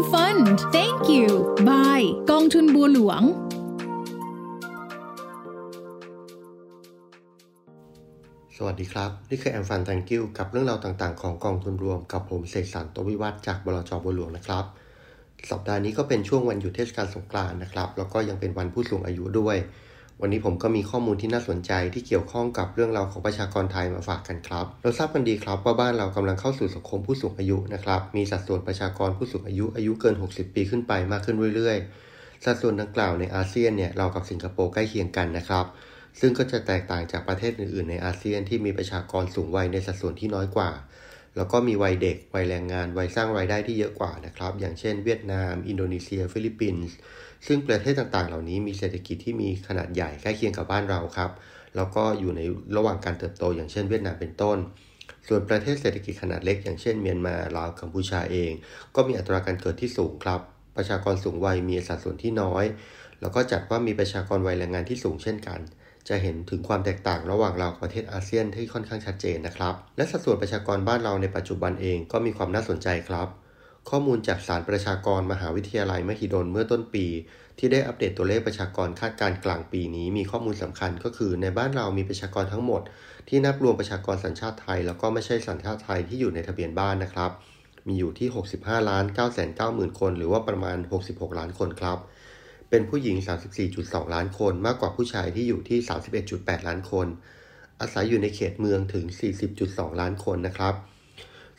M Fund Thank you Bye กองทุนบัวหลวง สวัสดีครับ นี่คือแอมฟัน Thank you กับเรื่องราวต่างๆ ของกองทุนรวมกับผมเสกสรรตวิวัฒน์จากบลจบัวหลวงนะครับ สัปดาห์นี้ก็เป็นช่วงวันหยุดเทศกาลสงกรานต์นะครับ แล้วก็ยังเป็นวันผู้สูงอายุด้วย วันนี้ผมก็มีข้อมูลที่น่าสนใจที่เกี่ยวข้องกับเรื่องราวของประชากรไทยมาฝากกันครับ เราทราบกันดีครับว่าบ้านเรากำลังเข้าสู่สังคมผู้สูงอายุนะครับ มีสัดส่วนประชากรผู้สูงอายุอายุเกิน 60 ปีขึ้นไปมากขึ้นเรื่อยๆ สัดส่วนดังกล่าวในอาเซียนเนี่ยเรากับสิงคโปร์ใกล้เคียงกันนะครับ ซึ่งก็จะแตกต่างจากประเทศอื่นๆ ในอาเซียนที่มีประชากรสูงวัยในสัดส่วนที่น้อยกว่า แล้วก็มีวัยเด็ก วัยแรงงาน วัยสร้างรายได้ที่เยอะกว่านะครับ อย่างเช่น เวียดนาม อินโดนีเซีย ฟิลิปปินส์ ซึ่งประเทศต่างๆ เหล่านี้มีเศรษฐกิจที่มีขนาดใหญ่ใกล้เคียงกับบ้านเราครับ แล้วก็อยู่ในระหว่างการเติบโต อย่างเช่น เวียดนามเป็นต้น ส่วนประเทศเศรษฐกิจขนาดเล็ก อย่างเช่น เมียนมา ลาว กัมพูชาเอง ก็มีอัตราการเกิดที่สูงครับ ประชากรสูงวัยมีสัดส่วนที่น้อย แล้วก็จัดว่ามีประชากรวัยแรงงานที่สูงเช่นกัน จะเห็นถึงความแตกต่างระหว่างเราประเทศอาเซียนที่ค่อนข้างชัดเจนนะครับ และสัดส่วนประชากรบ้านเราในปัจจุบันเองก็มีความน่าสนใจครับ ข้อมูลจากสารประชากรมหาวิทยาลัยมหิดลเมื่อต้นปี ที่ได้อัปเดตตัวเลขประชากรคาดการกลางปีนี้ มีข้อมูลสำคัญก็คือในบ้านเรามีประชากรทั้งหมด ที่นับรวมประชากรสัญชาติไทย แล้วก็ไม่ใช่สัญชาติไทยที่อยู่ในทะเบียนบ้านนะครับมีอยู่ที่ 65ล้าน9 9 0 0 0 0 คน หรือว่าประมาณ 66 ล้านคนครับ เป็นผู้หญิง 34.2 ล้านคน มากกว่าผู้ชายที่อยู่ที่ 31.8 ล้านคน อาศัยอยู่ในเขตเมืองถึง 40.2 ล้านคนนะครับ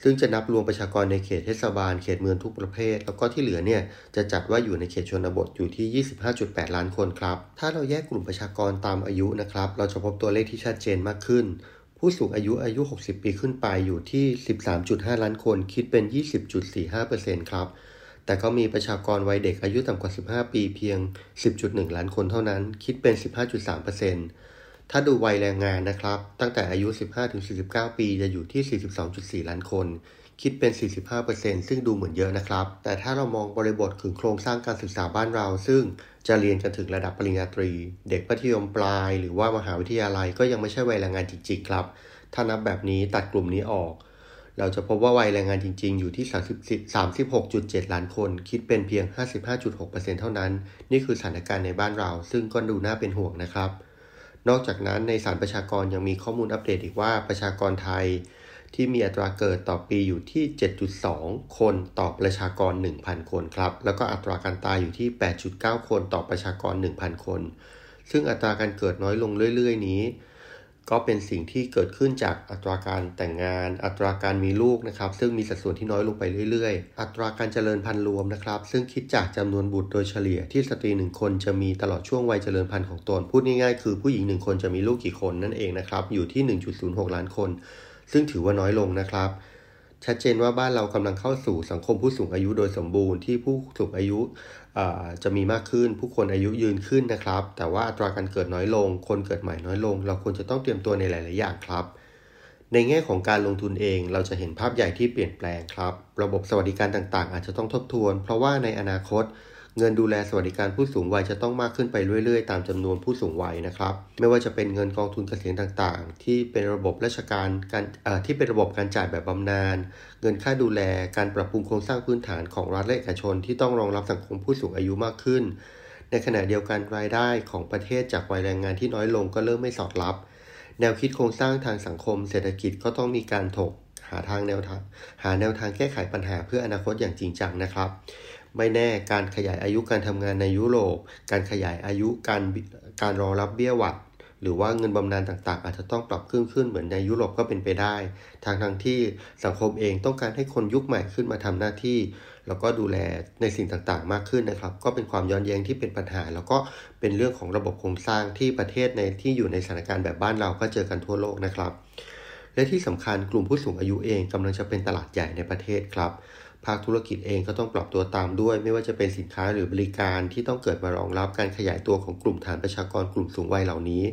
ซึ่งจะนับรวมประชากรในเขตเทศบาล เขตเมืองทุกประเภท แล้วก็ที่เหลือเนี่ยจะจัดว่าอยู่ในเขตชนบทอยู่ที่ 25.8 ล้านคนครับ ถ้าเราแยกกลุ่มประชากรตามอายุนะครับ เราจะพบตัวเลขที่ชัดเจนมากขึ้นผู้สูงอายุอายุ 60 ปีขึ้นไปอยู่ที่ 13.5 ล้านคน คิดเป็น 20.45%ครับ แต่ก็มีประชากรวัยเด็กอายุต่ำกว่า 15 ปีเพียง 10.1 ล้านคนเท่านั้น คิดเป็น 15.3%ถ้าดูวัยแรงงานนะครับ ตั้งแต่อายุ 15-49 ปีจะอยู่ที่ 42.4 ล้านคน คิดเป็น 45%ซึ่งดูเหมือนเยอะนะครับ แต่ถ้าเรามองบริบทถึงโครงสร้างการศึกษาบ้านเรา ซึ่งจะเรียนกันถึงระดับปริญญาตรี เด็กมัธยมปลาย หรือว่ามหาวิทยาลัยก็ยังไม่ใช่วัยแรงงานจริงๆครับ ถ้านับแบบนี้ตัดกลุ่มนี้ออก เราจะพบว่าวัยแรงงานจริง ๆ อยู่ที่ 36.7 ล้านคน คิดเป็นเพียง 55.6%เท่านั้น นี่คือสถานการณ์ในบ้านเรา ซึ่งก็ดูน่าเป็นห่วงนะครับ นอกจากนั้นในสารประชากรยังมีข้อมูลอัปเดตอีกว่าประชากรไทย ที่มีอัตราเกิดต่อปีอยู่ที่ 7.2 คนต่อประชากร 1,000 คนครับ แล้วก็อัตราการตายอยู่ที่ 8.9 คนต่อประชากร 1,000 คน ซึ่งอัตราการเกิดน้อยลงเรื่อย ๆ นี้ ก็เป็นสิ่งที่เกิดขึ้นจากอัตราการแต่งงาน อัตราการมีลูกนะครับ ซึ่งมีสัดส่วนที่น้อยลงไปเรื่อยๆ อัตราการเจริญพันธุ์รวมนะครับ ซึ่งคิดจากจำนวนบุตรโดยเฉลี่ยที่สตรีหนึ่งคนจะมีตลอดช่วงวัยเจริญพันธุ์ของตน พูดง่ายๆคือผู้หญิงหนึ่งคนจะมีลูกกี่คนนั่นเองนะครับ อยู่ที่ 1.06 ล้านคน ซึ่งถือว่าน้อยลงนะครับ ชัดเจนว่าบ้านเรากำลังเข้าสู่สังคมผู้สูงอายุโดยสมบูรณ์ที่ผู้สูงอายุจะมีมากขึ้น ผู้คนอายุยืนขึ้นนะครับ แต่ว่าอัตราการเกิดน้อยลง คนเกิดใหม่น้อยลง เราควรจะต้องเตรียมตัวในหลาย ๆ อย่างครับ ในแง่ของการลงทุนเอง เราจะเห็นภาพใหญ่ที่เปลี่ยนแปลงครับ ระบบสวัสดิการต่าง ๆ อาจจะต้องทบทวน เพราะว่าในอนาคต เงินดูแลสวัสดิการผู้สูงวัยจะต้องมากขึ้นไปเรื่อยๆ ตามจำนวนผู้สูงวัยนะครับ ไม่ว่าจะเป็นเงินกองทุนเกษียณต่างๆ ที่เป็นระบบราชการการที่เป็นระบบการจ่ายแบบบำนาญเงินค่าดูแลการปรับปรุงโครงสร้างพื้นฐานของรัฐและเอกชน ที่ต้องรองรับสังคมผู้สูงอายุมากขึ้น ในขณะเดียวกันรายได้ของประเทศจากวัยแรงงานที่น้อยลงก็เริ่มไม่สอดรับ แนวคิดโครงสร้างทางสังคม เศรษฐกิจก็ต้องมีการถก หาทางแนวทางหาแนวทางแก้ไขปัญหาเพื่ออนาคตอย่างจริงจังนะครับ ไม่แน่การขยายอายุการทำงานในยุโรป การขยายอายุการการรอรับเบี้ยหวัด หรือว่าเงินบำนาญต่างๆ อาจจะต้องปรับขึ้นขึ้นเหมือนในยุโรปก็เป็นไปได้ ทางทางที่สังคมเองต้องการให้คนยุคใหม่ขึ้นมาทำหน้าที่ แล้วก็ดูแลในสิ่งต่างๆ มากขึ้นนะครับ ก็เป็นความย้อนแย้งที่เป็นปัญหา แล้วก็เป็นเรื่องของระบบโครงสร้างที่ประเทศในที่อยู่ในสถานการณ์แบบบ้านเราก็เจอกันทั่วโลกนะครับ และที่สำคัญกลุ่มผู้สูงอายุเองกำลังจะเป็นตลาดใหญ่ในประเทศครับภาคธุรกิจเองก็ต้องปรับตัวตามด้วย ไม่ว่าจะเป็นสินค้าหรือบริการที่ต้องเกิดมารองรับการขยายตัวของกลุ่มฐานประชากรกลุ่มสูงวัยเหล่านี้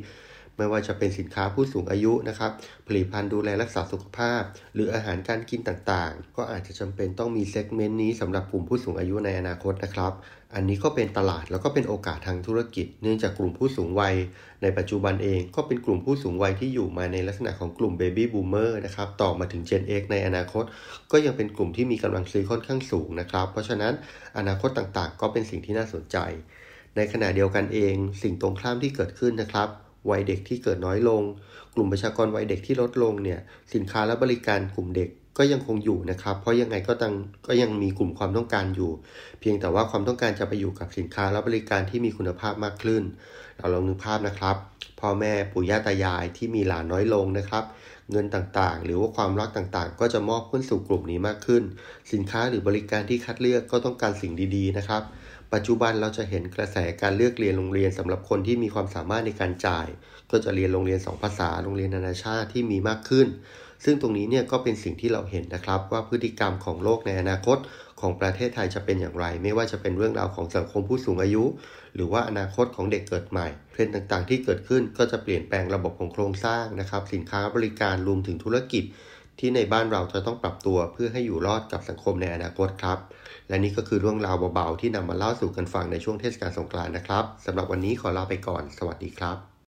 ไม่ว่าจะเป็นสินค้าผู้สูงอายุนะครับ ผลิตภัณฑ์ดูแลรักษาสุขภาพ หรืออาหารการกินต่างๆ ก็อาจจะจำเป็นต้องมี segment นี้สำหรับกลุ่มผู้สูงอายุในอนาคตนะครับ อันนี้ก็เป็นตลาดแล้วก็เป็นโอกาสทางธุรกิจ เนื่องจากกลุ่มผู้สูงวัย ในปัจจุบันเองก็เป็นกลุ่มผู้สูงวัยที่อยู่มาในลักษณะของกลุ่ม baby boomer นะครับต่อมาถึง Gen X ในอนาคต ก็ยังเป็นกลุ่มที่มีกำลังซื้อค่อนข้างสูงนะครับ เพราะฉะนั้นอนาคตต่างๆ ก็เป็นสิ่งที่น่าสนใจ ในขณะเดียวกันเอง สิ่งตรงข้ามที่เกิดขึ้นนะครับ วัยเด็กที่เกิดน้อยลง กลุ่มประชากรวัยเด็กที่ลดลงเนี่ยสินค้าและบริการกลุ่มเด็กก็ยังคงอยู่นะครับ เพราะยังไงก็ตังก็ยังมีกลุ่มความต้องการอยู่ เพียงแต่ว่าความต้องการจะไปอยู่กับสินค้าและบริการที่มีคุณภาพมากขึ้น เราลองนึกภาพนะครับพ่อแม่ปู่ย่าตายายที่มีหลานน้อยลงนะครับ เงินต่างๆ หรือว่าความรักต่างๆ ก็จะมอบขึ้นสู่กลุ่มนี้มากขึ้น สินค้าหรือบริการที่คัดเลือกก็ต้องการสิ่งดีๆนะครับ ปัจจุบันเราจะเห็นกระแสการเลือกเรียนโรงเรียนสำหรับคนที่มีความสามารถในการจ่าย ก็จะเรียนโรงเรียน 2 ภาษา โรงเรียนนานาชาติที่มีมากขึ้น ซึ่งตรงนี้เนี่ยก็เป็นสิ่งที่เราเห็นนะครับ ว่าพฤติกรรมของโลกในอนาคตของประเทศไทยจะเป็นอย่างไร ไม่ว่าจะเป็นเรื่องราวของสังคมผู้สูงอายุ หรือว่าอนาคตของเด็กเกิดใหม่เทรนด์ต่างๆ ที่เกิดขึ้นก็จะเปลี่ยนแปลงระบบของโครงสร้างนะครับ สินค้าบริการรวมถึงธุรกิจ ที่ในบ้านเราจะต้องปรับตัวเพื่อให้อยู่รอดกับสังคมในอนาคตครับ และนี่ก็คือเรื่องราวเบาๆที่นำมาเล่าสู่กันฟังในช่วงเทศกาลสงกรานต์นะครับสำหรับวันนี้ขอลาไปก่อน สวัสดีครับ